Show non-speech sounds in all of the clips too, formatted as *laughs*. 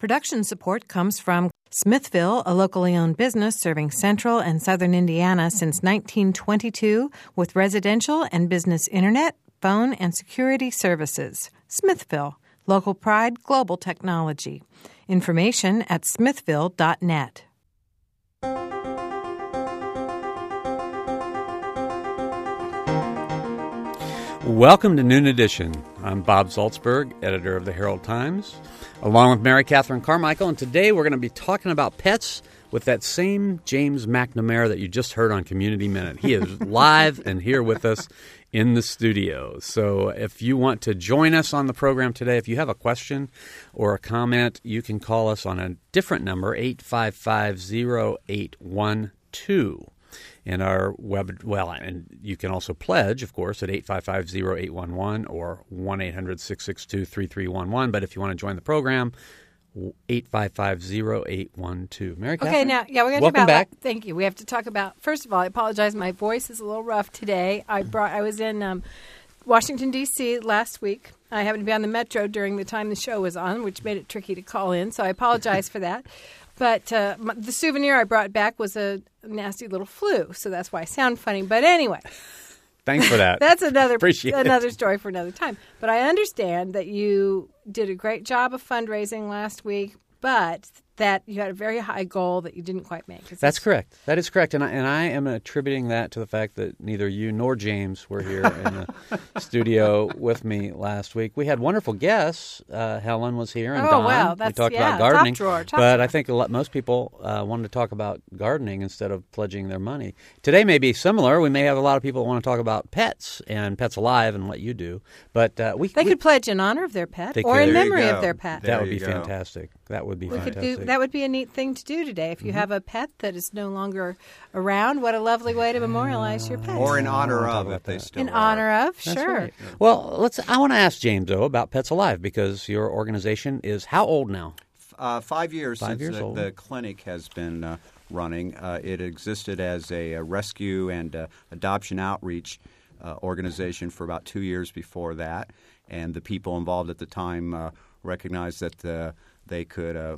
Production support comes from Smithville, a locally owned business serving central and southern Indiana since 1922 with residential and business internet, phone, and security services. Smithville, local pride, global technology. Information at smithville.net. Welcome to Noon Edition. I'm Bob Zaltsberg, editor of the Herald Times, along with Mary Catherine Carmichael, and today we're going to be talking about pets with that same James McNamara that you just heard on Community Minute. He is *laughs* live and here with us in the studio. So if you want to join us on the program today, if you have a question or a comment, you can call us on a different number, 855 0812 in our web. Well, and you can also pledge, of course, at 855-0811 or 1-800-662-3311. But if you want to join the program, 855-0812. Mary Okay, Catherine? now, yeah, we're going to talk Welcome back. Thank you. We have to talk about. First of all, I apologize. My voice is a little rough today. I brought. I was in um, Washington D.C. last week. I happened to be on the metro during the time the show was on, which made it tricky to call in. So I apologize for that. *laughs* But uh, the souvenir I brought back was a nasty little flu, so that's why I sound funny. But anyway, *laughs* Thanks for that. *laughs* that's another Appreciate it. another story for another time. But I understand that you did a great job of fundraising last week, but that you had a very high goal that you didn't quite make. Is That's correct. That is correct, and I, and I am attributing that to the fact that neither you nor James were here in the *laughs* studio with me last week. We had wonderful guests. Uh, Helen was here, and Oh, Don. wow. we That's- talked yeah, about top gardening. drawer, top but drawer. I think a lot, most people uh, wanted to talk about gardening instead of pledging their money. Today may be similar. We may have a lot of people that want to talk about pets and pets alive and what you do. But uh, we They we- could pledge in honor of their pet or could. in There memory of their pet. There that would be go. fantastic. That would be we could fantastic. Do that would be a neat thing to do today. If you Mm-hmm. have a pet that is no longer around, what a lovely way to memorialize your pet. Or in honor of, if they that. still in are. honor of, That's sure. right. Well, let's. I want to ask James though about Pets Alive because your organization is how old now? Uh, five years Five since years the, old. the clinic has been uh, running. Uh, it existed as a, uh rescue and uh, adoption outreach uh, organization for about two years before that, and the people involved at the time uh, recognized that uh, they could uh,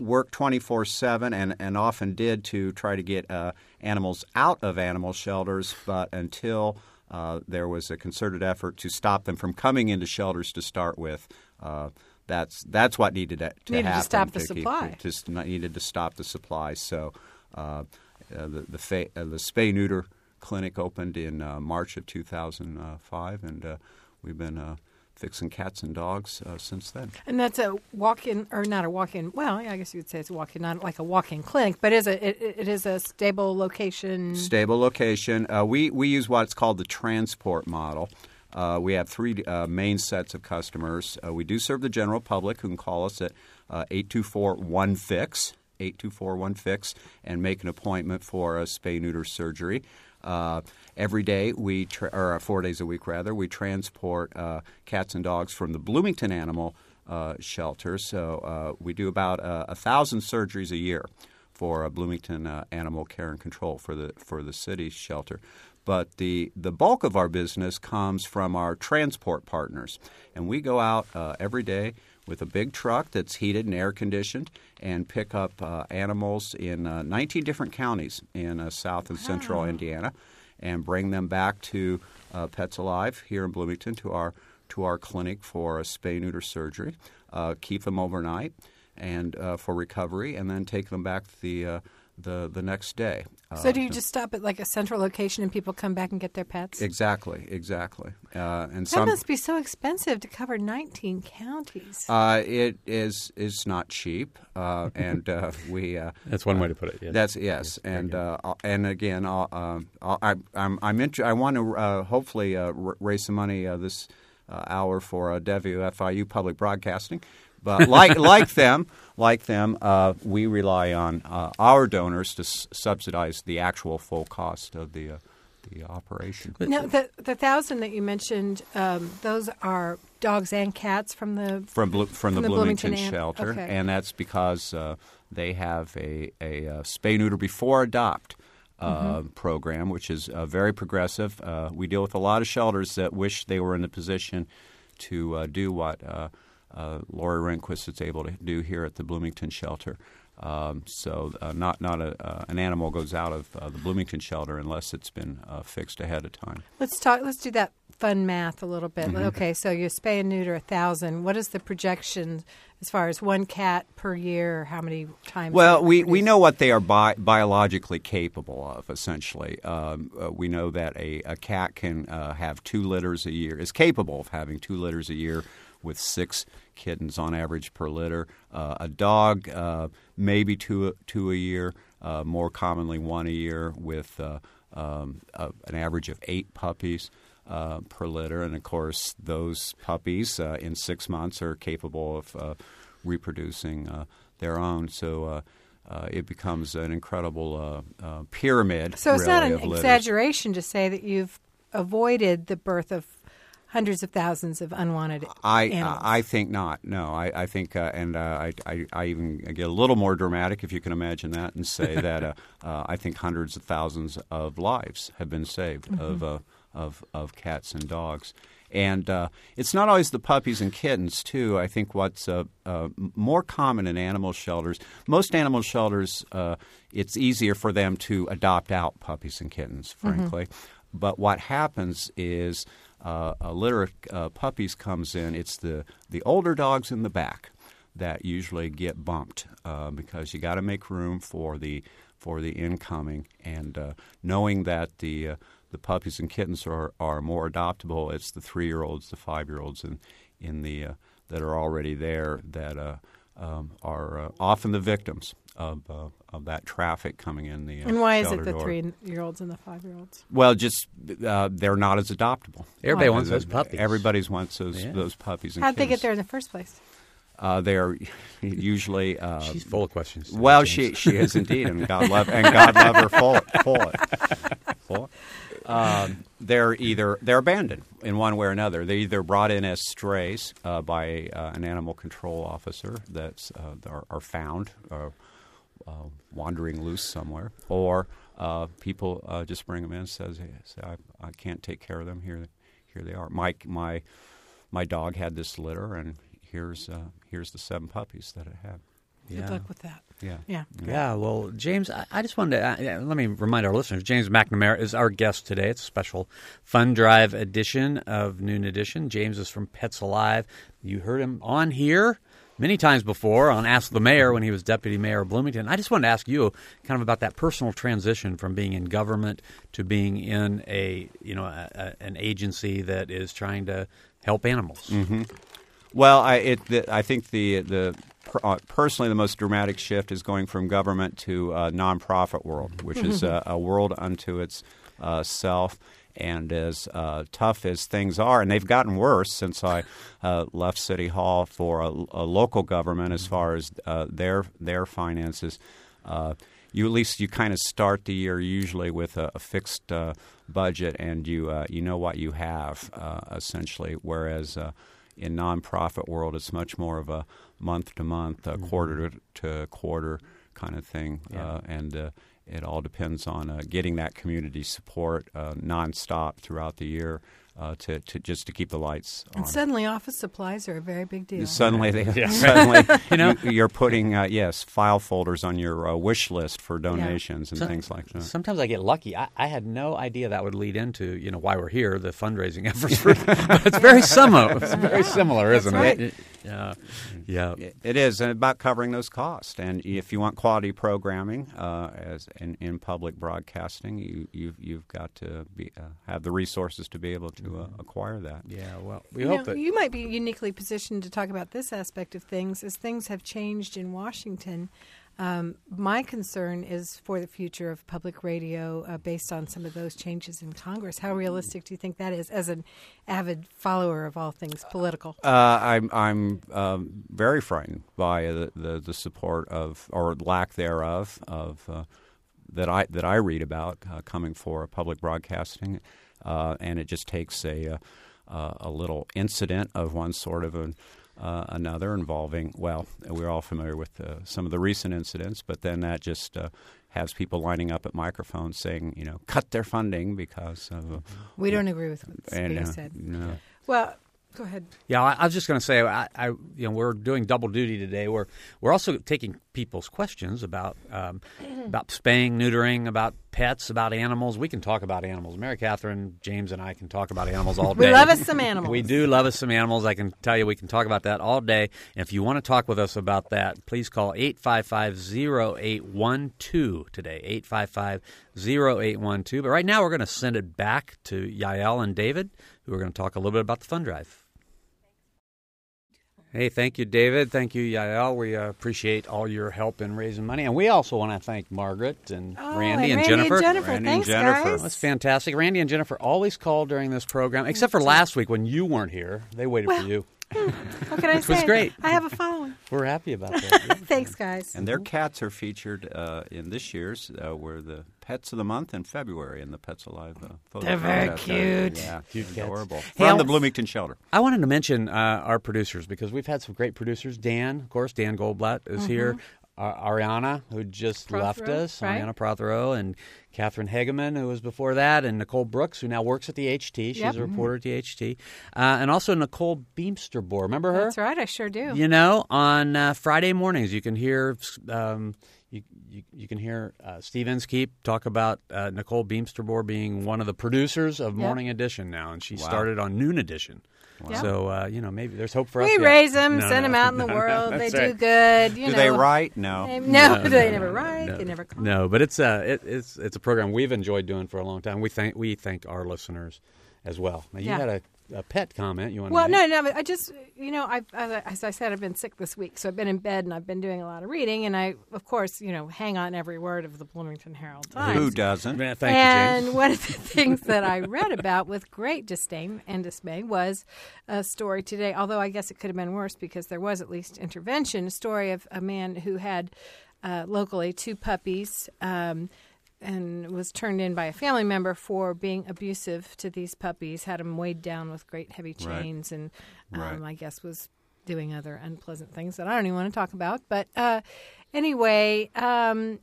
work 24 7 and, and often did to try to get uh, animals out of animal shelters, but until uh, there was a concerted effort to stop them from coming into shelters to start with. Uh, that's that's what needed to, to Needed to happen. stop the supply. Just needed to stop the supply. So uh, uh, the the, fa- uh, the spay neuter clinic opened in uh, March of 2005, and uh, we've been fixing cats and dogs uh, since then. And that's a walk-in, or not a walk-in. Well, yeah, I guess you would say it's a walk-in, not like a walk-in clinic, but it is a it, it is a stable location. Stable location. Uh, we we use what's called the transport model. Uh, we have three uh, main sets of customers. Uh, we do serve the general public who can call us at uh, 824-1-FIX, 824-1-FIX, and make an appointment for a spay-neuter surgery. Uh, every day, we tra- or uh, four days a week rather, we transport uh, cats and dogs from the Bloomington Animal uh, Shelter. So we do about a thousand surgeries a year for Bloomington Animal Care and Control for the for the city shelter. But the the bulk of our business comes from our transport partners, and we go out uh, every day with a big truck that's heated and air conditioned and pick up uh, animals in uh, 19 different counties in uh, South and Central Indiana, and bring them back to uh, Pets Alive here in Bloomington to our to our clinic for a spay neuter surgery. Uh, keep them overnight and uh, for recovery, and then take them back the uh, the the next day. Uh, so do you just stop at like a central location and people come back and get their pets? exactly, exactly, uh, and that some. must be so expensive to cover 19 counties. Uh, it is is not cheap, uh, *laughs* and uh, we. Uh, That's one way to put it. Yes. That's yes, and uh, and again, I'll, um, I'll, I, I'm I'm inter- I want to uh, hopefully uh, r- raise some money uh, this uh, hour for uh, WFIU Public Broadcasting, but like like them, like them, uh, we rely on uh, our donors to s- subsidize the actual full cost of the uh, the operation. now, the the thousand that you mentioned, um, those are dogs and cats from the from Blo- from the, From the Bloomington, Bloomington shelter, okay. and that's because uh, they have a a, uh spay neuter before adopt. Uh, Mm-hmm. Program, which is uh, very progressive. Uh, we deal with a lot of shelters that wish they were in the position to uh, do what uh, Lori Ringquist is able to do here at the Bloomington shelter. Um, so uh, not not a, uh, an animal goes out of uh, the Bloomington shelter unless it's been uh, fixed ahead of time. Let's talk. Let's do that fun math a little bit. Mm-hmm. Okay, so you spay and neuter a thousand. What is the projection as far as one cat per year, how many times? Well, we, we know what they are bi- biologically capable of. Essentially, um, uh, we know that a, a cat can uh, have two litters a year. Is capable of having two litters a year with six kittens on average per litter. Uh, a dog, uh, maybe two two a year. Uh, more commonly, one a year with uh, um, a, an average of eight puppies. Uh, per litter, and of course, those puppies uh, in six months are capable of uh, reproducing uh, their own. So uh, uh, it becomes an incredible uh, uh, pyramid. So it's not an exaggeration to say that you've avoided the birth of hundreds of thousands of unwanted I animals. I think not. No, I, I think, uh, and uh, I, I I even get a little more dramatic if you can imagine that, and say *laughs* that uh, uh, I think hundreds of thousands of lives have been saved Mm-hmm. of uh, of of cats and dogs. And uh, it's not always the puppies and kittens too. I think what's uh, uh, more common in animal shelters, most animal shelters, uh, it's easier for them to adopt out puppies and kittens, Mm-hmm. frankly. But what happens is uh, a litter of uh, puppies comes in. It's the the older dogs in the back that usually get bumped uh, because you got to make room for the for the incoming. And uh, knowing that the uh, the puppies and kittens are, are more adoptable, it's the three year olds, the five year olds, in in the uh, that are already there that uh, um, are uh, often the victims of uh, of that traffic coming in the. Uh, and why is it the door. three-year-olds and the five-year-olds? Well, just uh, they're not as adoptable. Everybody wants those puppies. Everybody wants those Yeah. those puppies. How'd they get there in the first place? Uh, they're *laughs* usually. Uh, She's full of questions. well, James. she she is indeed, and God love and *laughs* God love her full full full. Um, they're either they're abandoned in one way or another. They're either brought in as strays uh, by uh, an animal control officer that's uh, that are, are found uh, wandering loose somewhere, or uh, people uh, just bring them in and says, hey, say, I, I can't take care of them. Here, here they are. My my my dog had this litter, and here's uh, here's the seven puppies that it had. Yeah. Good luck with that. Yeah. Yeah. Yeah, well, James, I, I just wanted to uh, yeah, let me remind our listeners. James McNamara is our guest today. It's a special fund drive edition of Noon Edition. James is from Pets Alive. You heard him on here many times before on Ask the Mayor when he was deputy mayor of Bloomington. I just wanted to ask you kind of about that personal transition from being in government to being in a you know a, a, an agency that is trying to help animals. Well, I it the, I think the the uh, personally the most dramatic shift is going from government to uh, nonprofit world, which is a, a world unto itself. And as uh, tough as things are, and they've gotten worse since I uh, left City Hall for a, a local government as far as uh, their their finances. Uh, you at least you kind of start the year usually with a, a fixed uh, budget, and you uh, you know what you have uh, essentially. Whereas uh, in nonprofit world, it's much more of a month to month, a quarter to, to quarter kind of thing, uh, and uh, it all depends on uh, getting that community support uh, nonstop throughout the year uh, to, to just to keep the lights on. And suddenly, office supplies are a very big deal. Suddenly, they, *laughs* suddenly, *laughs* you know, you're putting uh, yes file folders on your uh, wish list for donations and So- things like that. Sometimes I get lucky. I, I had no idea that would lead into you know why we're here, the fundraising *laughs* efforts. For, but it's very similar. It's very similar, isn't right. it? Yeah, yeah. It is, and about covering those costs. And if you want quality programming uh, as in, in public broadcasting, you, you've you've got to be, uh, have the resources to be able to uh, acquire that. Yeah, well, we You, hope know, that you might be uniquely positioned to talk about this aspect of things as things have changed in Washington. Um, my concern is for the future of public radio uh, based on some of those changes in Congress. How realistic do you think that is as an avid follower of all things political? Uh, I'm I'm um, very frightened by the, the, the support of or lack thereof of uh, that I that I read about uh, coming for public broadcasting, uh, and it just takes a uh, a little incident of one sort of an, uh, another involving well we're all familiar with uh, some of the recent incidents, but then that just uh, has people lining up at microphones saying you know cut their funding because of uh, we don't agree with what's and being uh, said. no. Well, Go ahead. Yeah, I, I was just going to say, I, I, you know, we're doing double duty today. We're we're also taking people's questions about um, *clears throat* about spaying, neutering, about pets, about animals. We can talk about animals. Mary Catherine, James, and I can talk about animals all *laughs* day. We love us some animals. We do love us some animals. I can tell you, we can talk about that all day. And if you want to talk with us about that, please call 855-0812 today. 855-0812. But right now, we're going to send it back to Yael and David, who are going to talk a little bit about the fund drive. Hey, thank you, David. Thank you, Yael. We uh, appreciate all your help in raising money. And we also want to thank Margaret and Oh, Randy and and Randy Jennifer. And Jennifer. Randy and Thanks, Jennifer. guys. That's fantastic. Randy and Jennifer always call during this program, except for last week when you weren't here. They waited for Well, you. *laughs* What can *laughs* I Which was great. I have a following. *laughs* We're happy about that. Thanks, guys. And their cats are featured uh, in this year's. Uh, were the pets of the month in February in the Pets Alive uh, photo. They're very contest. cute. Yeah, Cute cats. adorable. Hey, From I'll- the Bloomington Shelter. I wanted to mention uh, our producers because we've had some great producers. Dan, of course, Dan Goldblatt is here. Uh, Arianna, who just left us, right? Arianna Prothero, and Catherine Hegeman, who was before that, and Nicole Brooks, who now works at the HT. She's Yep. a reporter at the HT. Uh, and also Nicole Beemsterboer. Remember her? That's right. I sure do. You know, on uh, Friday mornings, you can hear um, you, you you can hear uh, Steve Inskeep talk about uh, Nicole Beemsterboer being one of the producers of Yep. Morning Edition now, and she Wow. started on Noon Edition. Yep. So uh, you know, maybe there's hope for us. We yet. raise them, No, send no. them out in the No, *laughs* no, world. they that's do good. You Do know. *laughs* they write? No. They- no, they never write. No. They never call. No, but it's uh, it, it's it's a program we've enjoyed doing for a long time. We thank we thank our listeners as well. Now you Yeah. had a, a pet comment you want Well, to no, make? no, but I just, you know, I, as I, as I said, I've been sick this week, so I've been in bed and I've been doing a lot of reading, and I, of course, you know, hang on every word of the Bloomington Herald Times. Who doesn't? Man, thank and you, James. one of the *laughs* things that I read about with great disdain and dismay was a story today, although I guess it could have been worse because there was at least intervention, a story of a man who had uh, locally two puppies. Um, and was turned in by a family member for being abusive to these puppies, had them weighed down with great heavy Right. chains, and um, Right. I guess was doing other unpleasant things that I don't even want to talk about. But uh, anyway, um,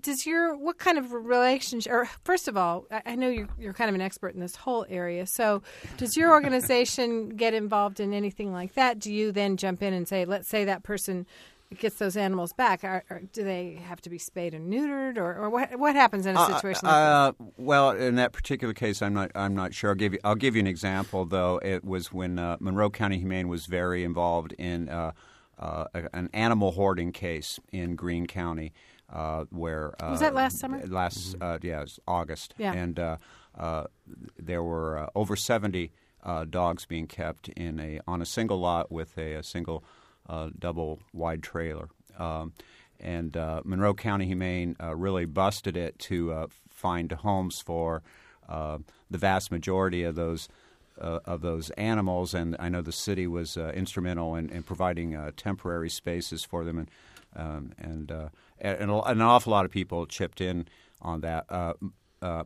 does your what kind of relationship or first of all I, I know you're, you're kind of an expert in this whole area so does your organization get involved in anything like that do you then jump in and say let's say that person gets those animals back or, or do they have to be spayed and neutered or, or what what happens in a situation like that? Uh, well, in that particular case, I'm not. I'm not sure. I'll give you. I'll give you an example, though. It was when uh, Monroe County Humane was very involved in uh, uh, a- an animal hoarding case in Greene County, uh, where uh, Was that last summer? Last, uh, yeah, it was August. Yeah. and uh, uh, there were uh, over 70 uh, dogs being kept in a on a single lot with a, a single uh, double wide trailer. Um, and uh, Monroe County Humane uh, really busted it to uh, find homes for uh, the vast majority of those uh, of those animals. And I know the city was instrumental in, in providing temporary spaces for them, and um, and and an awful lot of people chipped in on that.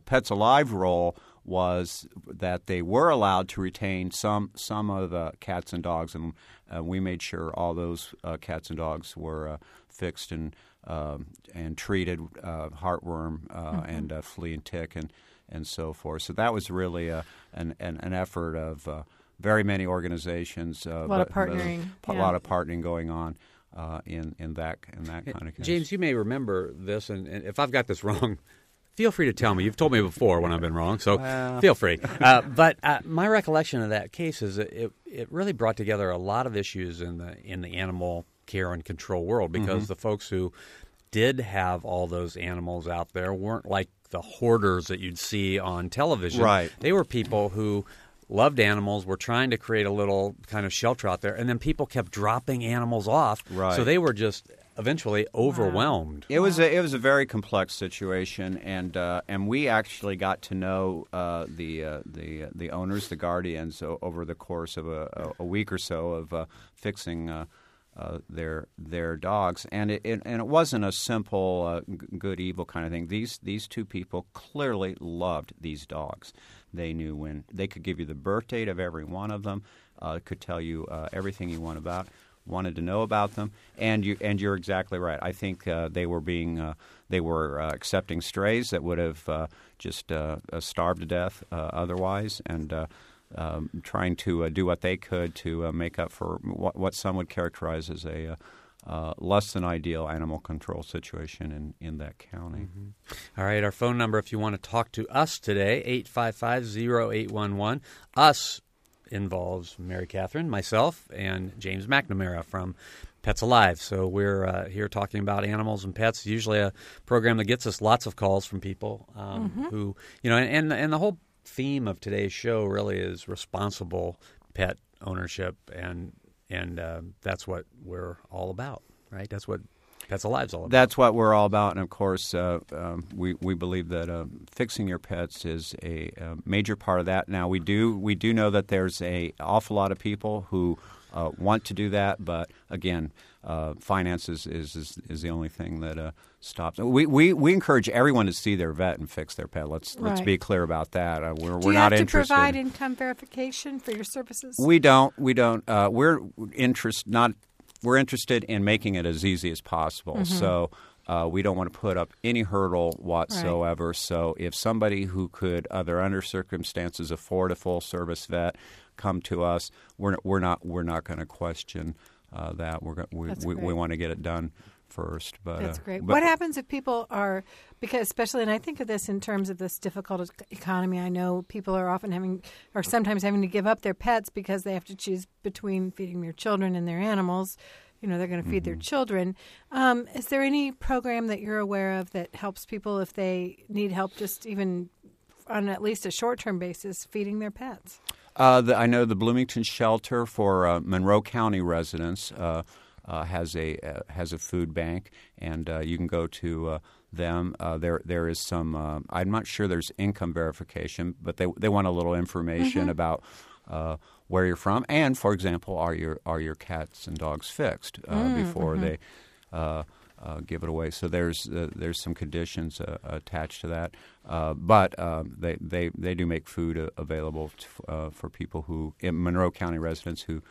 Pets Alive role was that they were allowed to retain some some of the cats and dogs, and uh, we made sure all those uh, cats and dogs were uh, fixed and um and treated, uh, heartworm uh, and uh, flea and tick and and so forth. So that was really a, an, an an effort of uh, very many organizations. Uh, A lot of but- but partnering, A yeah. lot of partnering going on uh, in in that in that kind of case. James, you may remember this, and, and if I've got this *laughs* wrong, feel free to tell me. You've told me before when I've been wrong, so Well. feel free. *laughs* Uh, but uh, my recollection of that case is that it it really brought together a lot of issues in the in the animal care and control world because the folks who did have all those animals out there weren't like the hoarders that you'd see on television. Right. They were people who loved animals, were trying to create a little kind of shelter out there, and then people kept dropping animals off. Right. So they were just eventually overwhelmed. It was a it was a very complex situation, and uh, and we actually got to know uh, the uh, the the owners, the guardians, o- over the course of a, a, a week or so of uh, fixing. Uh, uh, their their dogs, and it, it and it wasn't a simple uh, g- good evil kind of thing. These these two people clearly loved these dogs. They knew when they could give you the birth date of every one of them, uh, could tell you uh, everything you want about wanted to know about them, and you and you're exactly right. I think uh, they were being uh, they were uh, accepting strays that would have uh, just uh, uh, starved to death otherwise, and um, trying to do what they could to make up for what, what some would characterize as a uh, less than ideal animal control situation in, in that county. All right, our phone number if you want to talk to us today, 855-0811. Us involves Mary Catherine, myself, and James McNamara from Pets Alive. So we're uh, here talking about animals and pets. Usually a program that gets us lots of calls from people um, who, you know, and, and the whole theme of today's show really is responsible pet ownership, and and uh, that's what we're all about, right? That's what Pets Alive's all about. That's what we're all about, and of course, uh, um, we we believe that uh, fixing your pets is a, uh major part of that. Now, we do we do know that there's a awful lot of people who uh, want to do that, but again, uh, finances is, is is the only thing that uh, stops. We, we we encourage everyone to see their vet and fix their pet. Let's let's be clear about that. Uh, we're Do we're you not have to interested. provide income verification for your services? We don't. We don't. Uh, we're interest not. We're interested in making it as easy as possible. Mm-hmm. So uh, we don't want to put up any hurdle whatsoever. So if somebody who could, under under circumstances, afford a full service vet, come to us, we're we're not we're not going to question uh, that. We're go- we we, we want to get it done first. But That's uh, great. but- what happens if people are because especially and I think of this in terms of this difficult economy. I know people are often having or sometimes having to give up their pets because they have to choose between feeding their children and their animals. You know, they're going to feed their Mm-hmm. children. Um, is there any program that you're aware of that helps people if they need help just even on at least a short-term basis feeding their pets? Uh, the, I know the Bloomington Shelter for uh, Monroe County residents uh, has a uh, has a food bank, and uh, you can go to uh, them. Uh, there there is some. Uh, I'm not sure there's income verification, but they they want a little information about. Uh, where you're from, and for example, are your are your cats and dogs fixed uh, before they uh, uh, give it away? So there's uh, there's some conditions uh, attached to that, uh, but they, they they do make food uh, available to, uh, for people who in Monroe County residents who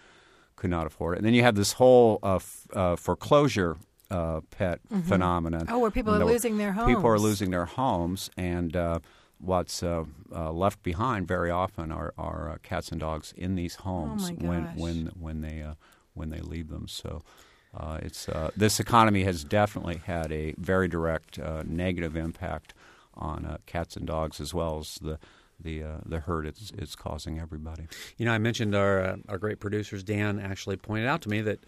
could not afford it. And then you have this whole uh, f- uh, foreclosure uh, pet phenomenon. Oh, where people are losing their homes. People are losing their homes, and uh, what's uh, uh, left behind very often are, are uh, cats and dogs in these homes Oh when when when they uh, when they leave them. So. Uh, it's uh, this economy has definitely had a very direct uh, negative impact on uh, cats and dogs as well as the the uh, the hurt it's, it's causing everybody. You know, I mentioned our uh, our great producers. Dan actually pointed out to me that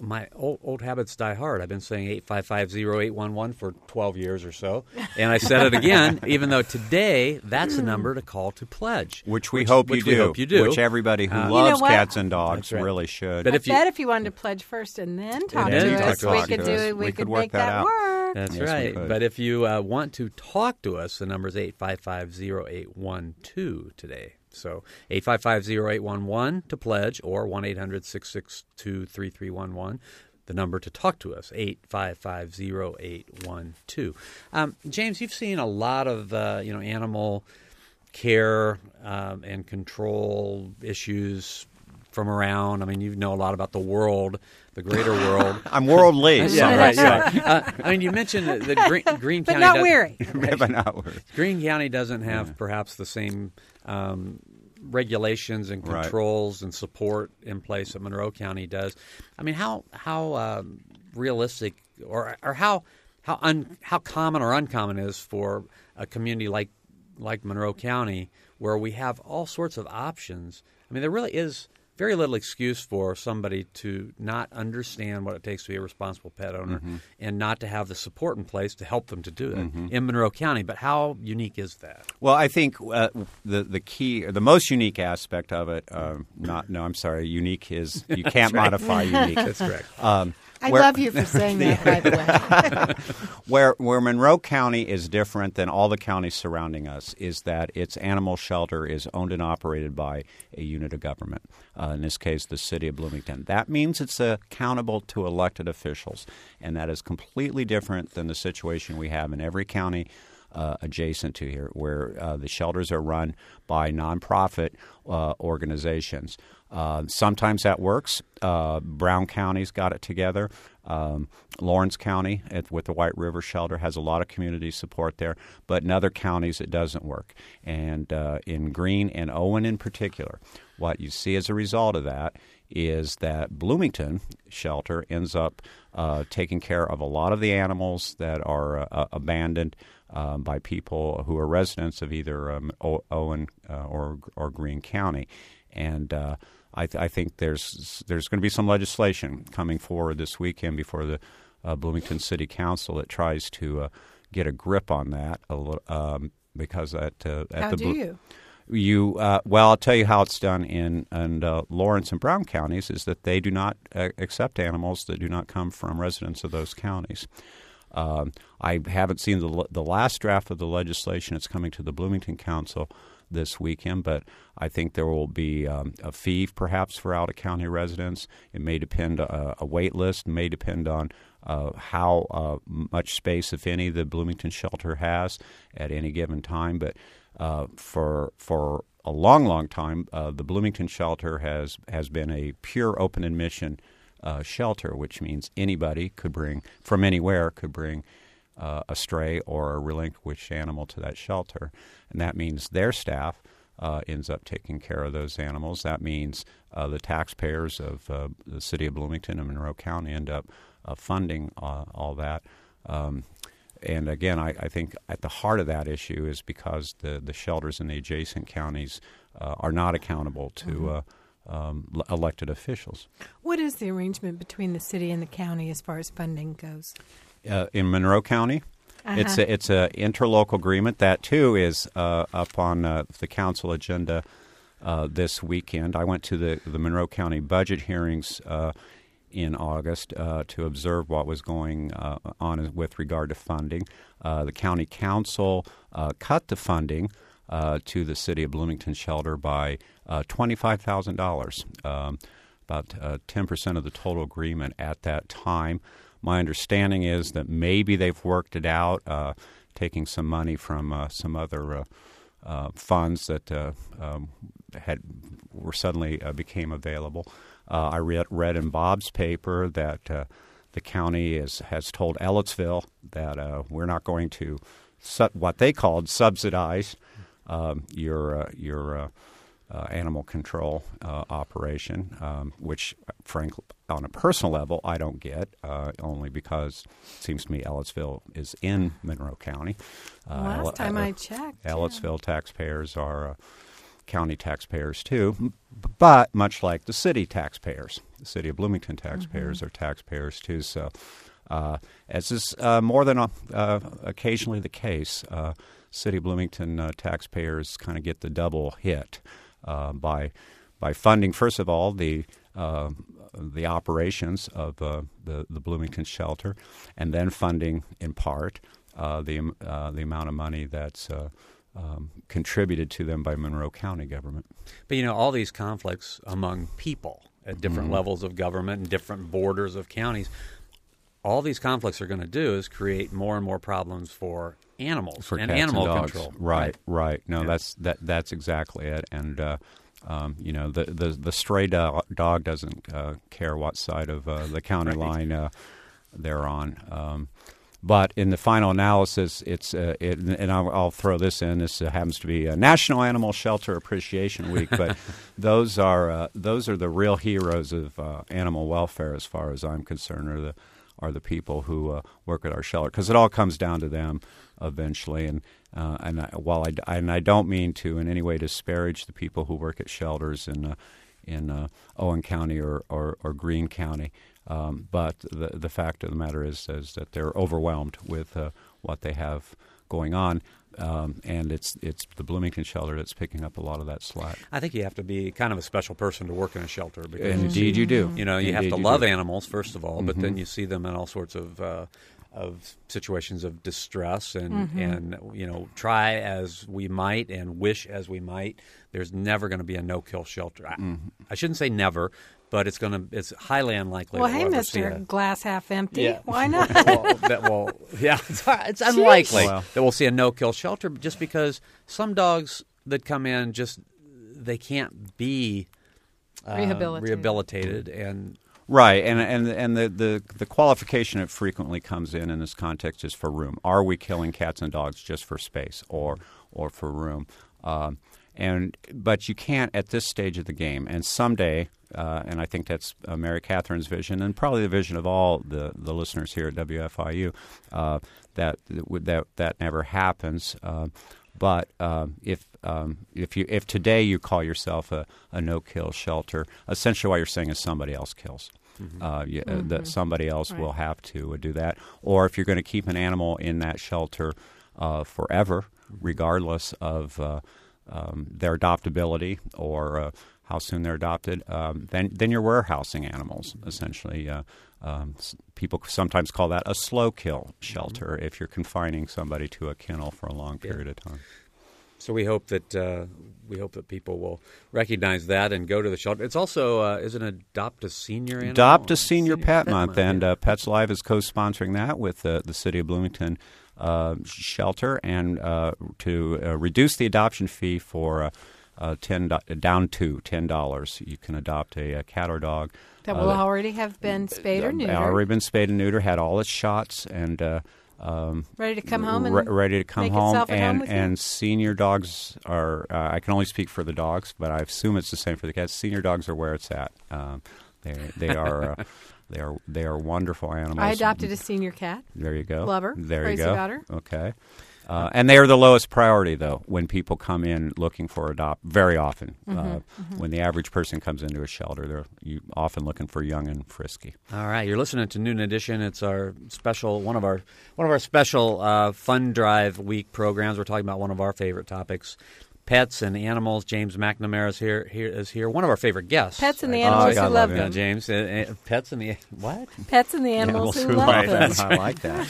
my old, old habits die hard. I've been saying eight five five zero eight one one for twelve years or so, and I said it again. *laughs* even though today that's the number to call to pledge, Which we hope which you we do. hope you do. Which everybody who Uh, You know loves cats and dogs right. really should. But I if you- bet if you wanted to pledge first and then talk then to talk us, to we us. could Talk do to us. it. We, We could could work make that that out. work. That's Yes, right. But if you uh, want to talk to us, the number is 855-0812 today. So 855-0811 to pledge or 1-800-662-3311. The number to talk to us, 855-0812. Um, James, you've seen a lot of uh, you know animal care um, and control issues from around. I mean, you know a lot about the world, the greater world. *laughs* I'm worldly. *laughs* Yeah, some right. right. *laughs* Uh, I mean, you mentioned the, the Greene, Greene But County, not weary. but not worried. Greene County doesn't have perhaps the same um, regulations and Right. controls and support in place that Monroe County does. I mean, how how um, realistic or or how how un, how common or uncommon is for a community like like Monroe County where we have all sorts of options. I mean, there really is very little excuse for somebody to not understand what it takes to be a responsible pet owner and not to have the support in place to help them to do it in Monroe County. But how unique is that? Well, I think uh, the the key, the most unique aspect of it, uh, not no, I'm sorry, unique is you *laughs* can't modify unique. *laughs* That's correct. Um, I where- love you for saying that, by the way. *laughs* Where where Monroe County is different than all the counties surrounding us is that its animal shelter is owned and operated by a unit of government. Uh, in this case, the city of Bloomington. That means it's accountable to elected officials, and that is completely different than the situation we have in every county uh, adjacent to here, where uh, the shelters are run by nonprofit uh, organizations. Uh, sometimes that works. Uh, Brown County's got it together. Um, Lawrence County at, with the White River Shelter has a lot of community support there, but in other counties it doesn't work. And uh, in Greene and Owen in particular, what you see as a result of that is that Bloomington Shelter ends up uh, taking care of a lot of the animals that are uh, abandoned um, by people who are residents of either um, o- Owen uh, or or Greene County, and uh, I, th- I, think there's there's going to be some legislation coming forward this weekend before the uh, Bloomington City Council that tries to uh, get a grip on that a little, um, because at, uh, at how the do you? You uh, well, I'll tell you how it's done in, in uh, Lawrence and Brown counties is that they do not uh, accept animals that do not come from residents of those counties. Um, I haven't seen the the last draft of the legislation. It's coming to the Bloomington Council this weekend, but I think there will be um, a fee perhaps for out of county residents. It may depend uh, a wait list, may depend on uh, how uh, much space, if any, the Bloomington shelter has at any given time. But uh, for for a long, long time, uh, the Bloomington shelter has has been a pure open admission uh, shelter, which means anybody could bring from anywhere could bring uh, a stray or a relinquished animal to that shelter, and that means their staff. Uh, ends up taking care of those animals. That means uh, the taxpayers of the city of Bloomington and Monroe County end up funding all that. Um, and again, I, I, think at the heart of that issue is because the, the shelters in the adjacent counties uh, are not accountable to mm-hmm. Uh, um, elected officials. What is the arrangement between the city and the county as far as funding goes? Uh, in Monroe County, uh-huh. it's a, it's a interlocal agreement that too is uh, up on uh, the council agenda uh, this weekend. I went to the the Monroe County budget hearings in August uh, to observe what was going uh, on with regard to funding. Uh, the county council uh, cut the funding uh, to the city of Bloomington shelter by $25,000, um, about 10% of the total agreement at that time. My understanding is that maybe they've worked it out, taking some money from some other funds that um, had were suddenly became available. Uh, I read, read in Bob's paper that uh, the county is, has told Ellettsville that uh, we're not going to su- what they called subsidize um, your uh, your uh, uh, animal control operation, um, which, frankly, on a personal level, I don't get, only because it seems to me Ellettsville is in Monroe County. Last time I checked, Ellettsville yeah. taxpayers are county taxpayers too, but much like the city taxpayers, the city of Bloomington taxpayers mm-hmm. are taxpayers too. So, uh, as is uh, more than uh, occasionally the case, uh, city of Bloomington uh, taxpayers kind of get the double hit uh, by by funding first of all the the operations of the the Bloomington shelter, and then funding in part the the amount of money that's um, contributed to them by Monroe County government. But you know, all these conflicts among people at different mm-hmm. levels of government and different borders of counties, all these conflicts are going to do is create more and more problems for animals for and animal and control. Right, right. No, yeah. that's that. That's exactly it. And uh, um, you know, the the, the stray do- dog doesn't uh, care what side of uh, the county right. line uh, they're on. Um, but in the final analysis, it's uh, it, and I'll, I'll, throw this in. This uh, happens to be a National Animal Shelter Appreciation Week, but *laughs* those are uh, those are the real heroes of uh, animal welfare, as far as I'm concerned, are the are the people who uh, work at our shelter because it all comes down to them eventually. And uh, and I, while I and I don't mean to in any way disparage the people who work at shelters in in Owen County or, or, or Greene County. Um, but the the fact of the matter is is that they're overwhelmed with uh, what they have going on. Um, and it's it's the Bloomington shelter that's picking up a lot of that slack. I think you have to be kind of a special person to work in a shelter. Because Indeed, you do. You know, you Indeed have to you love do. animals first of all, but mm-hmm. then you see them in all sorts of uh, of situations of distress and mm-hmm. and you know try as we might and wish as we might there's never going to be a no kill shelter I, mm-hmm. I, shouldn't say never but it's going to it's highly unlikely. Well, hey, we'll see Mister a- Glass Half Empty. Yeah. Why *laughs* not? well, that, well, yeah, it's, it's unlikely Well. that we'll see a no-kill shelter, just because some dogs that come in just they can't be uh, Rehabilitated. rehabilitated, and Right, and and and the, the the qualification that frequently comes in in this context is for room. Are we killing cats and dogs just for space or or for room? Um, and but you can't at this stage of the game. And someday, uh, and I think that's uh, Mary Catherine's vision, and probably the vision of all the, the listeners here at WFIU, uh, that that that never happens. But um, if um, if you if today you call yourself a, a no kill shelter, essentially what you're saying is somebody else kills. Uh, you, uh, that somebody else will have to uh, do that. Or if you're going to keep an animal in that shelter uh, forever, regardless of uh, um, their adoptability or uh, how soon they're adopted, um, then then you're warehousing animals essentially. Uh, um, people sometimes call that a slow kill shelter if you're confining somebody to a kennel for a long period of time. so we hope that uh, we hope that people will recognize that and go to the shelter. It's also uh, is an adopt a senior animal? Adopt a Senior Pet Month, yeah. and uh, Pets Alive is co-sponsoring that with uh, the City of Bloomington uh, Shelter, and uh, to uh, reduce the adoption fee for uh, uh, ten do- down to ten dollars, you can adopt a, a cat or dog. that uh, will already have been spayed or neutered. Already been spayed and neutered, had all its shots, and uh, um, Ready to come home and re- ready to come home. at home and you? senior dogs are. Uh, I can only speak for the dogs, but I assume it's the same for the cats. Senior dogs are where it's at. Um, they they are. Uh, *laughs* They are they are wonderful animals. I adopted a senior cat. There you go. Love her. There Crazy you go. her. Okay. Uh, and they are the lowest priority, though, when people come in looking for adopt. Very often, Mm-hmm, uh, when the average person comes into a shelter, they're you often looking for young and frisky. All right, you're listening to Noon Edition. It's our special one of our one of our special uh, fun drive week programs. We're talking about one of our favorite topics, pets and animals. James McNamara is here. Here is here. One of our favorite guests. Pets and the Oh, animals I who love love them. James. Uh, uh, pets and the what? Pets and the animals, who, love love them. them. I like that.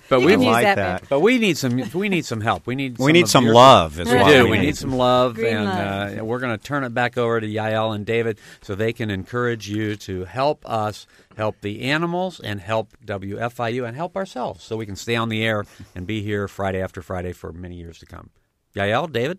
*laughs* But You we can use like that, that. but we need some we need some help. We need we some need some your- love as We well. do. We Right. need some love, Green and love. Uh, we're going to turn it back over to Yael and David so they can encourage you to help us help the animals and help WFIU and help ourselves so we can stay on the air and be here Friday after Friday for many years to come. Yael, David?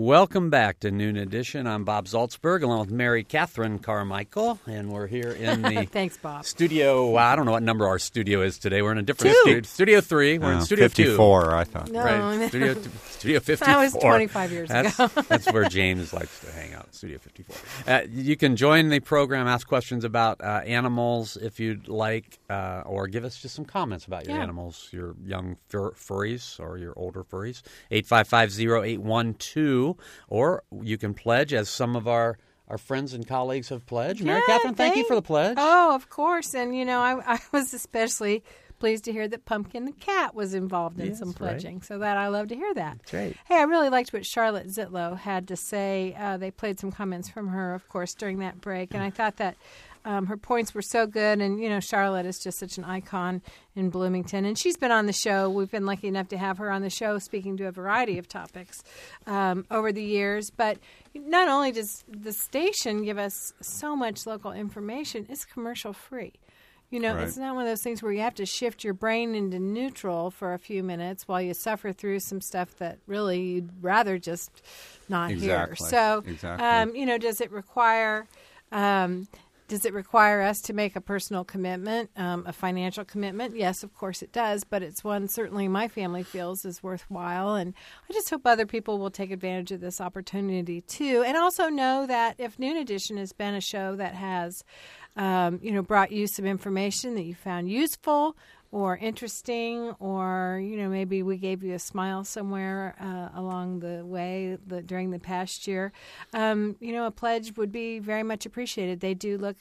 Welcome back to Noon Edition. I'm Bob Zaltsberg along with Mary Catherine Carmichael, and we're here in the *laughs* Thanks, Bob. studio. Well, I don't know what number our studio is today. We're in a different Two. studio. Studio 3. We're in Studio 2. 54, I thought. No, Right. Studio, *laughs* Studio 54. That was 25 years that's, ago. *laughs* that's where James likes to hang out, Studio 54. Uh, you can join the program, ask questions about uh, animals if you'd like, uh, or give us just some comments about your Yeah. animals, your young fur- furries or your older furries. 855-0812. Or you can pledge, as some of our, our friends and colleagues have pledged. Mary Yeah, Catherine, thank you for the pledge. Oh, of course. And, you know, I, I was especially pleased to hear that Pumpkin the cat was involved in Yes, some right. pledging. So that I love to hear that. That's right. Hey, I really liked what Charlotte Zietlow had to say. Uh, they played some comments from her, of course, during that break, and I thought that um, her points were so good. And you know, Charlotte is just such an icon in Bloomington, and she's been on the show. We've been lucky enough to have her on the show, speaking to a variety of topics um, over the years. But not only does the station give us so much local information, it's commercial free. You know, Right. it's not one of those things where you have to shift your brain into neutral for a few minutes while you suffer through some stuff that really you'd rather just not hear. So, Exactly. um, you know, does it require um, does it require us to make a personal commitment, um, a financial commitment? Yes, of course it does, but it's one certainly my family feels is worthwhile. And I just hope other people will take advantage of this opportunity too. And also know that if Noon Edition has been a show that has, um, you know, brought you some information that you found useful, or interesting, or you know maybe we gave you a smile somewhere uh, along the way the, during the past year. Um, you know, a pledge would be very much appreciated. They do look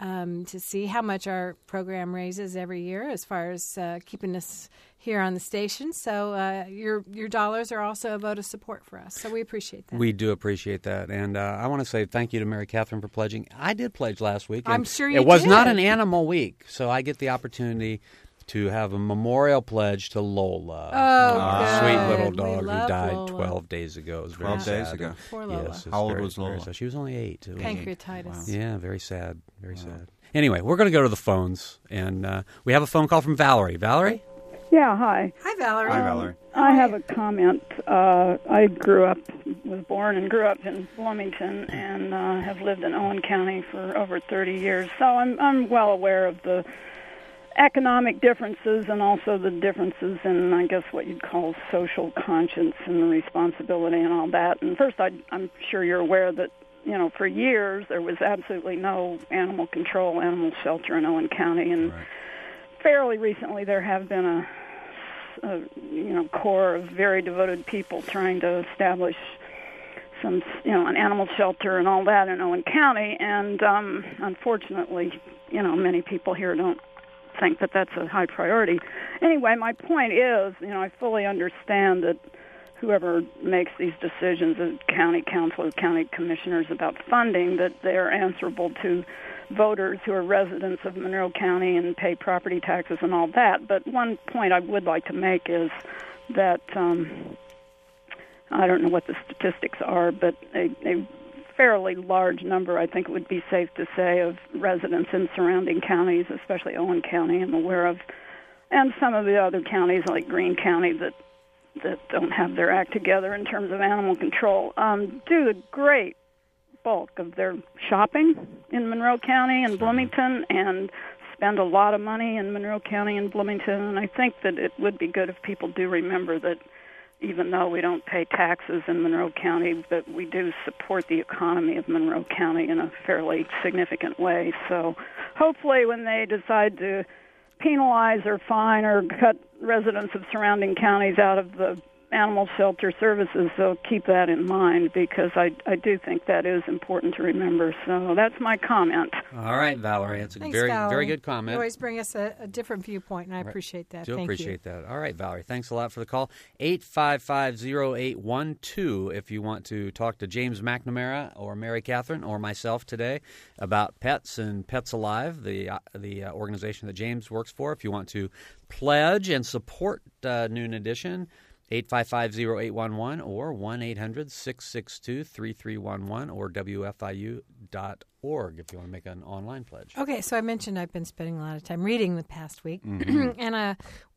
um, to see how much our program raises every year as far as uh, keeping us here on the station. So uh, your your dollars are also a vote of support for us. So we appreciate that. We do appreciate that, and uh, I want to say thank you to Mary Catherine for pledging. I did pledge last week. I'm sure you It was did. not an animal week, so I get the opportunity to have a memorial pledge to Lola, Oh, our sweet good. little We dog who died Lola. 12 days ago. It was very 12 days sad. ago. Poor Lola. Yes, How old very- was Lola? She was only eight. It was- Pancreatitis. Yeah, very sad. Very sad. Anyway, we're going to go to the phones, and uh, we have a phone call from Valerie. Valerie? Yeah, hi. Hi, Valerie. Hi, Valerie. I have a comment. Uh, I grew up, was born and grew up in Bloomington, and uh, have lived in Owen County for over 30 years. So I'm I'm well aware of the economic differences and also the differences in, I guess, what you'd call social conscience and the responsibility and all that. And first, I, I'm sure you're aware that you know for years there was absolutely no animal control, animal shelter in Owen County, and Right. fairly recently there have been a, a you know core of very devoted people trying to establish some you know an animal shelter and all that in Owen County and um unfortunately you know many people here don't think that that's a high priority anyway my point is you know I fully understand that whoever makes these decisions the county council county commissioners about funding that they're answerable to voters who are residents of Monroe County and pay property taxes and all that. But one point I would like to make is that um, I don't know what the statistics are, but a, a fairly large number, I think it would be safe to say, of residents in surrounding counties, especially Owen County, I'm aware of, and some of the other counties like Greene County that that don't have their act together in terms of animal control, um, do the great bulk of their shopping in Monroe County and Bloomington and spend a lot of money in Monroe County and Bloomington. And I think that it would be good if people do remember that even though we don't pay taxes in Monroe County, but we do support the economy of Monroe County in a fairly significant way. So hopefully when they decide to penalize or fine or cut residents of surrounding counties out of the animal shelter services, they'll keep that in mind because I, I do think that is important to remember. So that's my comment. All right, Valerie. That's a Thanks, very, Valerie. very good You comment. always bring us a, a different viewpoint, and I appreciate that. Do Thank appreciate you. that. All right, Valerie. Thanks a lot for the call. 855-0812 if you want to talk to James McNamara or Mary Catherine or myself today about pets and Pets Alive, the uh, the uh, organization that James works for. If you want to pledge and support uh, Noon Edition, 855-0811 or 1-800-662-3311 or WFIU.org if you want to make an online pledge. Okay, so I mentioned I've been spending a lot of time reading the past week, Mm-hmm. *clears throat* and uh,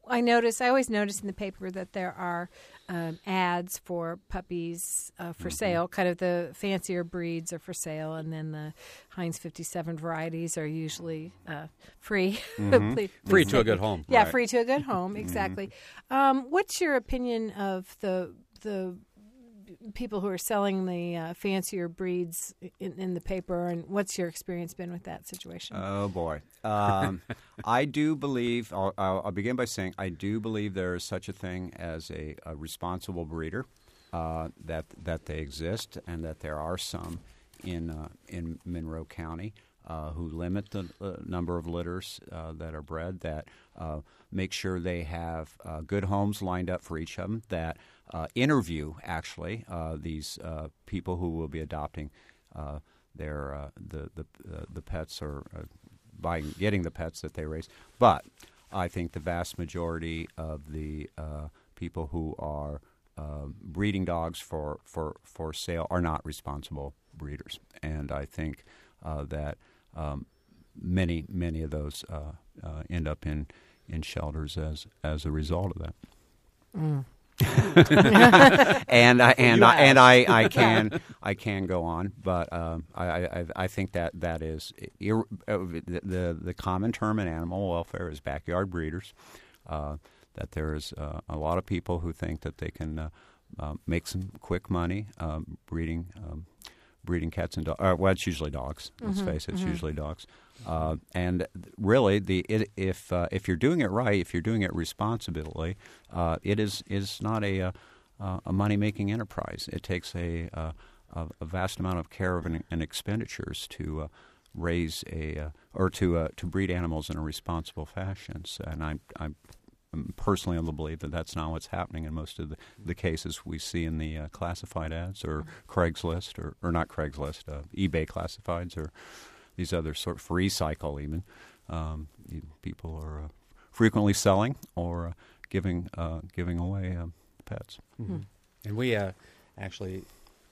I notice I always notice in the paper that there are um, ads for puppies uh, Mm-hmm. for sale. Kind of the fancier breeds are for sale, and then the Heinz 57 varieties are usually uh, free. *laughs* Mm-hmm. Free please to a good me- home. Yeah, Right. free to a good home. Exactly. Um, what's your opinion of the the people who are selling the uh, fancier breeds in, in the paper, and what's your experience been with that situation? Oh boy, um, *laughs* I do believe. I'll, I'll, begin by saying I do believe there is such a thing as a, a responsible breeder. Uh, that that they exist, and that there are some in uh, in Monroe County uh, who limit the uh, number of litters uh, that are bred. That uh, make sure they have uh, good homes lined up for each of them. That uh, interview actually these people who will be adopting their the the the pets or buying getting the pets that they raise. But I think the vast majority of the people who are breeding dogs for, for, for sale are not responsible breeders, and I think uh, that um, many many of those uh, uh, end up in, in shelters as as a result of that. *laughs* and I, and I, and. I, *laughs* I can I can go on, but um, I, I I think that that is ir- uh, the, the common term in animal welfare is backyard breeders. Uh, that there's uh, a lot of people who think that they can uh, uh, make some quick money um, breeding um, breeding cats and dogs. Uh, well, it's usually dogs. Let's face it, it's usually dogs. Uh, and really, the it, if uh, if you're doing it right, if you're doing it responsibly, uh, it is is not a uh, a money making enterprise. It takes a, uh, a a vast amount of care and, and expenditures to uh, raise a uh, or to uh, to breed animals in a responsible fashion. So, and I I personally of the belief that that's not what's happening in most of the, the cases we see in the uh, classified ads or Craigslist or, or not Craigslist, uh, eBay classifieds or these other sort of free cycle even. Um, people are uh, frequently selling or uh, giving uh, giving away uh, pets. And we uh, actually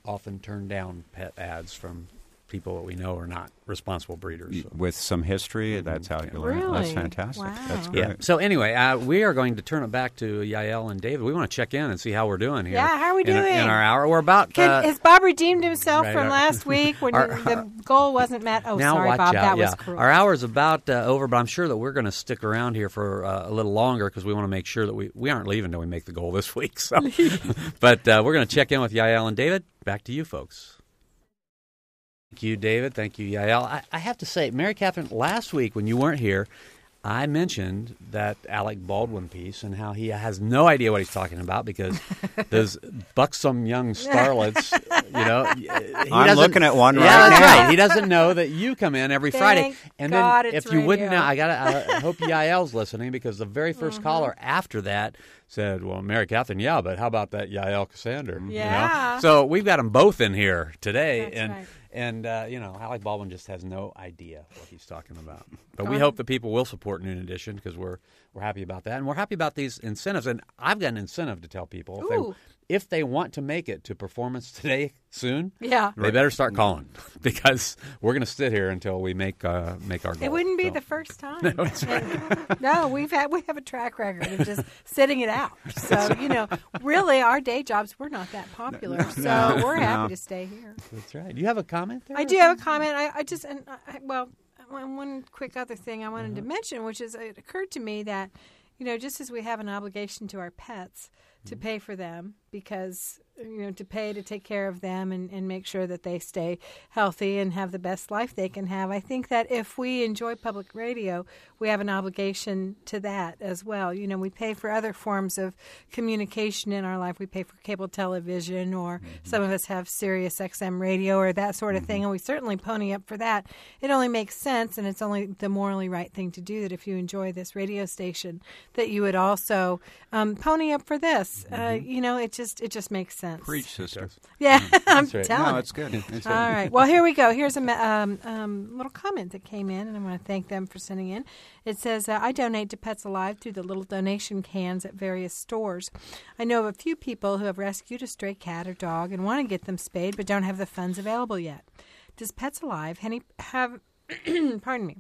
often turn down pet ads from people that we know are not responsible breeders. so. With some history, that's how you learn. That's fantastic. Wow. That's great. Yeah. So anyway, uh, we are going to turn it back to Yael and David. We want to check in and see how we're doing here. Yeah, how are we in, doing? in our hour? We're about. Can, uh, has Bob redeemed himself right, from our- last *laughs* week when our- you- the goal wasn't met? Oh, now sorry, watch Bob. out. That yeah. was cruel. Our hour's about uh, over, but I'm sure that we're going to stick around here for uh, a little longer because we want to make sure that we, we aren't leaving until we make the goal this *laughs* week. So, *laughs* but uh, we're going to check in with Yael and David. Back to you, folks. Thank you, David. Thank you, Yael. I, I have to say, Mary Catherine, last week when you weren't here, I mentioned that Alec Baldwin piece and how he has no idea what he's talking about because *laughs* those buxom young starlets, you know. he I'm looking at one yeah, right that's now. right. He doesn't know that you come in every Friday. And God then it's if you wouldn't radio. know, I got to I hope Yael's listening because the very 1st Mm-hmm. caller after that said, "Well, Mary Catherine, yeah, but how about that Yael Ksander?" you know? Yeah. So we've got them both in here today, That's and right. And uh, you know, Alec Baldwin just has no idea what he's talking about. But we hope that people will support Noon Edition because we're we're happy about that, and we're happy about these incentives. And I've got an incentive to tell people if Ooh. They if they want to make it to performance *laughs* today soon. Yeah. They better start calling *laughs* because we're going to sit here until we make uh, make our goal. It wouldn't be So- the first time. *laughs* And- no, we've had we have a track record of just sitting it out. So you know, really, our day jobs we're not that popular. So we're happy to stay here. That's right. Do you have a comment there? I do have a comment. I, I just and I, well, one one quick other thing I wanted to mention, which is it occurred to me that you know just as we have an obligation to our pets to pay for them because you know to pay to take care of them and, and make sure that they stay healthy and have the best life they can have. I think that if we enjoy public radio we have an obligation to that as well. You know we pay for other forms of communication in our life. We pay for cable television or some of us have sirius xm radio or that sort of thing and we certainly pony up for that. It only makes sense and it's only the morally right thing to do that if you enjoy this radio station that you would also um, pony up for this. Uh, you know it just it just makes sense Preach, sister. yeah *laughs* i'm That's right. telling No, you. it's good. It's good. All right. Well, here we go. Here's a um, um, little comment that came in, and I want to thank them for sending in. It says, uh, I donate to Pets Alive through the little donation cans at various stores. I know of a few people who have rescued a stray cat or dog and want to get them spayed but don't have the funds available yet. Does Pets Alive any, have, *clears throat* pardon me,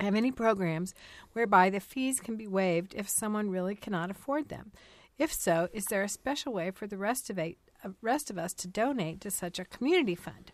have any programs whereby the fees can be waived if someone really cannot afford them? If so, is there a special way for the rest of, eight, uh, rest of us to donate to such a community fund?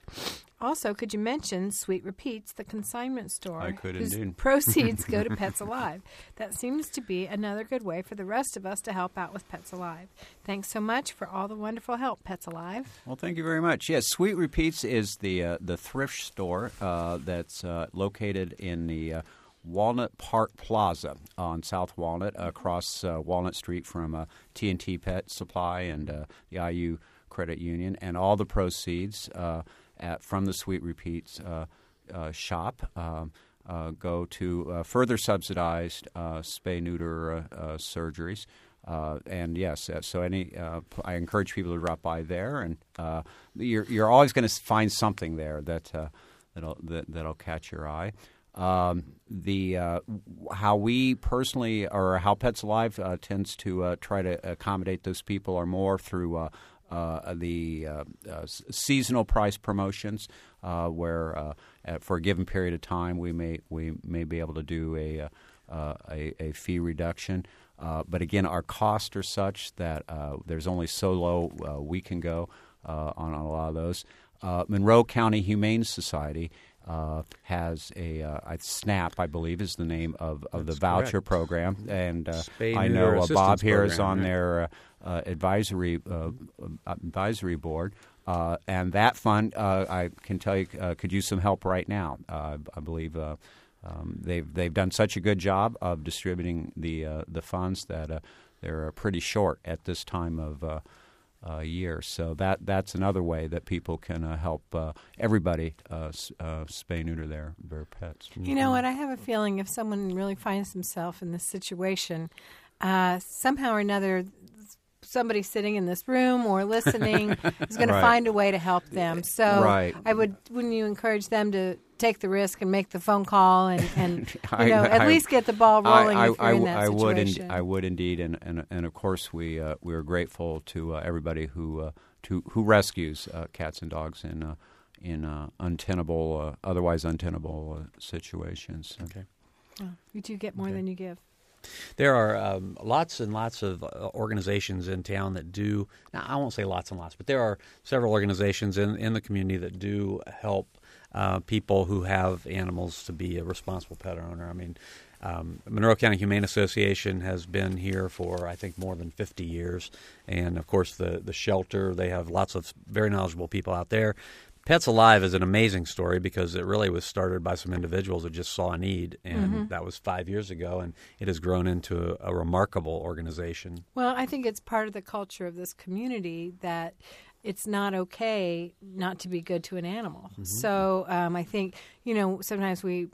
Also, could you mention Sweet Repeats, the consignment store, I could whose indeed. proceeds go to *laughs* Pets Alive? That seems to be another good way for the rest of us to help out with Pets Alive. Thanks so much for all the wonderful help, Pets Alive. Well, thank you very much. Yes, Sweet Repeats is the uh, the thrift store uh, that's uh, located in the uh, Walnut Park Plaza on South Walnut, across uh, Walnut Street from uh, TNT Pet Supply and uh, the IU Credit Union, and all the proceeds uh, at, from the Sweet Repeats uh, uh, shop. Um, uh, go to uh, further subsidized uh, spay neuter uh, uh, surgeries. Uh, and yes, uh, so any uh, I encourage people to drop by there, and uh, you're you're always going to find something there that uh, that'll that, that'll catch your eye. Um, the uh, how we personally or how Pets Alive uh, tends to uh, try to accommodate those people are more through. Uh, uh, the uh, uh, seasonal price promotions, uh, where for a given period of time we may we may be able to do a a, a fee reduction. But again, our costs are such that there's only so low we can go on, on a lot of those. Monroe County Humane Society uh, has a uh, SNAP, I believe, is the name of, of the voucher correct. program, and uh, I know uh, Bob here is on right? their uh, uh, advisory uh, advisory board. Uh, and that fund, uh, I can tell you, uh, could use some help right now. Uh, I believe uh, um, they've they've done such a good job of distributing the uh, the funds that uh, they're pretty short at this time of uh, year. So that that's another way that people can uh, help uh, everybody uh, s- uh, spay neuter their their pets. You know what? I have a feeling if someone really finds himself in this situation, uh, somehow or another, somebody sitting in this room or listening *laughs* is going Right. to find a way to help them. So Right. I would, wouldn't you encourage them to take the risk and make the phone call and, and *laughs* I- you know, at I- least get the ball rolling I, if you're I, in I, that I would, in, situation? I would indeed, and, and and of course we uh, we are grateful to uh, everybody who uh, to who rescues uh, cats and dogs in uh, in uh, untenable, uh, otherwise untenable uh, situations. Okay. Oh, you do get more than you give. There are um, lots and lots of uh, organizations in town that do. Now, I won't say lots and lots, but there are several organizations in, in the community that do help uh, people who have animals to be a responsible pet owner. I mean, um, Monroe County Humane Association has been here for I think more than 50 years, and of course the the shelter. They have lots of very knowledgeable people out there. Pets Alive is an amazing story because it really was started by some individuals that just saw a need, and that was five years ago, and it has grown into a, a remarkable organization. Well, I think it's part of the culture of this community that it's not okay not to be good to an animal. So um, I think you know sometimes we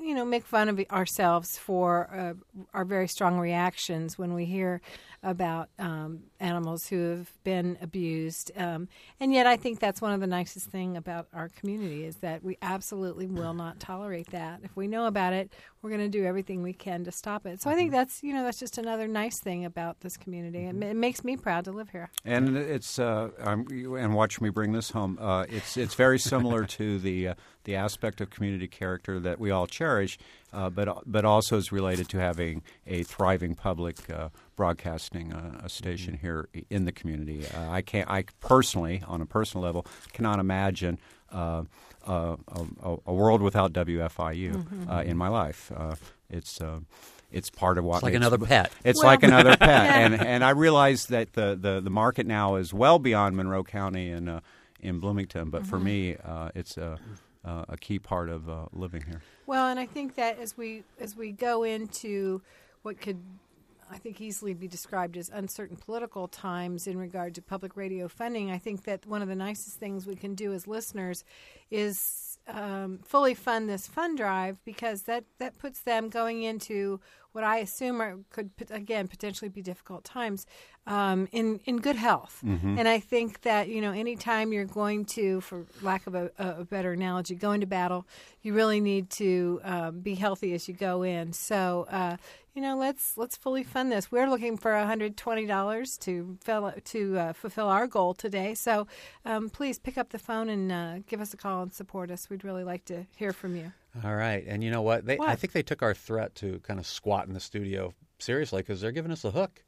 you know make fun of ourselves for uh, our very strong reactions when we hear about um, animals who have been abused. Um, and yet, I think that's one of the nicest thing about our community is that we absolutely will not tolerate that. If we know about it, we're going to do everything we can to stop it. So I think that's you know that's just another nice thing about this community. It, it makes me proud to live here. And it's uh, I'm, and watch me bring this home. Uh, it's it's very similar *laughs* to the uh, the aspect of community character that we all cherish, uh, but but also is related to having a thriving public uh, broadcasting uh, a station here in the community. Uh, I can't I personally, on a personal level, cannot imagine. Uh, uh, a, a world without WFIU uh, in my life. Uh, it's uh, it's part of what It's like makes- another pet. it's Well- like another pet, *laughs* and and I realize that the, the, the market now is well beyond Monroe County and uh, in Bloomington. But for me, uh, it's a uh, a key part of uh, living here. Well, and I think that as we as we go into what could I think easily be described as uncertain political times in regard to public radio funding, I think that one of the nicest things we can do as listeners is um, fully fund this fund drive because that, that puts them going into what I assume are, could again potentially be difficult times um, in in good health. And I think that you know anytime you're going to, for lack of a, a better analogy, go into battle, you really need to um, be healthy as you go in. So uh, you know let's let's fully fund this. We're looking for $120 to fill, to uh, fulfill our goal today. So um, please pick up the phone and uh, give us a call and support us. We'd really like to hear from you. All right, and you know what? They, I think they took our threat to kind of squat in the studio seriously because they're giving us a hook.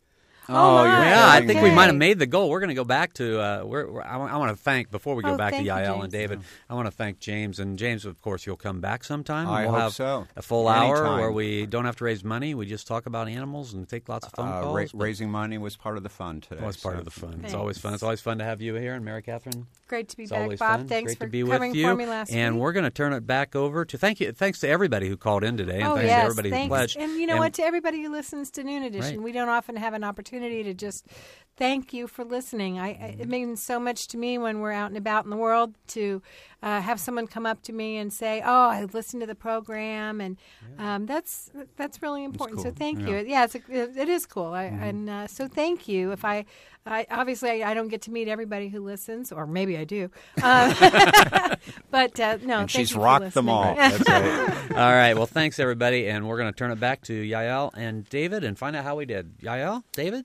Oh, my. Yeah, I think we Okay. might have made the goal. We're going to go back to. Uh, we're, we're, I, want to thank before we go Oh, back to thank you, Yael James. and David. I want to thank James and James. Of course, you'll come back sometime. I we'll hope have so. A full hour Anytime. where we don't have to raise money. We just talk about animals and take lots of phone Uh, calls. ra- but raising money was part of the fun today. it was part so- of the fun. It's always fun. It's always fun to have you here, and Mary Catherine. Great to be It's back, Bob. fun. Thanks Great for to be covering with you. for me last and week. we're going to turn it back over to thank you. Thanks to everybody who called in today, and oh thanks yes, to everybody who thanks. pledged. And you know And- what? To everybody who listens to Noon Edition, Right. we don't often have an opportunity to just thank you for listening. I, I Mm-hmm. it means so much to me when we're out and about in the world to uh, have someone come up to me and say, "Oh, I listened to the program," and um, that's that's really important. So thank Yeah. Mm-hmm. you. Yeah, it's a, it, it is cool. I, And uh, so thank you. If I, I obviously I, I don't get to meet everybody who listens, or maybe I do. Uh, *laughs* but uh, no, she's you for rocked them all. Right. *laughs* All right. Well, thanks everybody, and we're going to turn it back to Yael and David and find out how we did. Yael, David.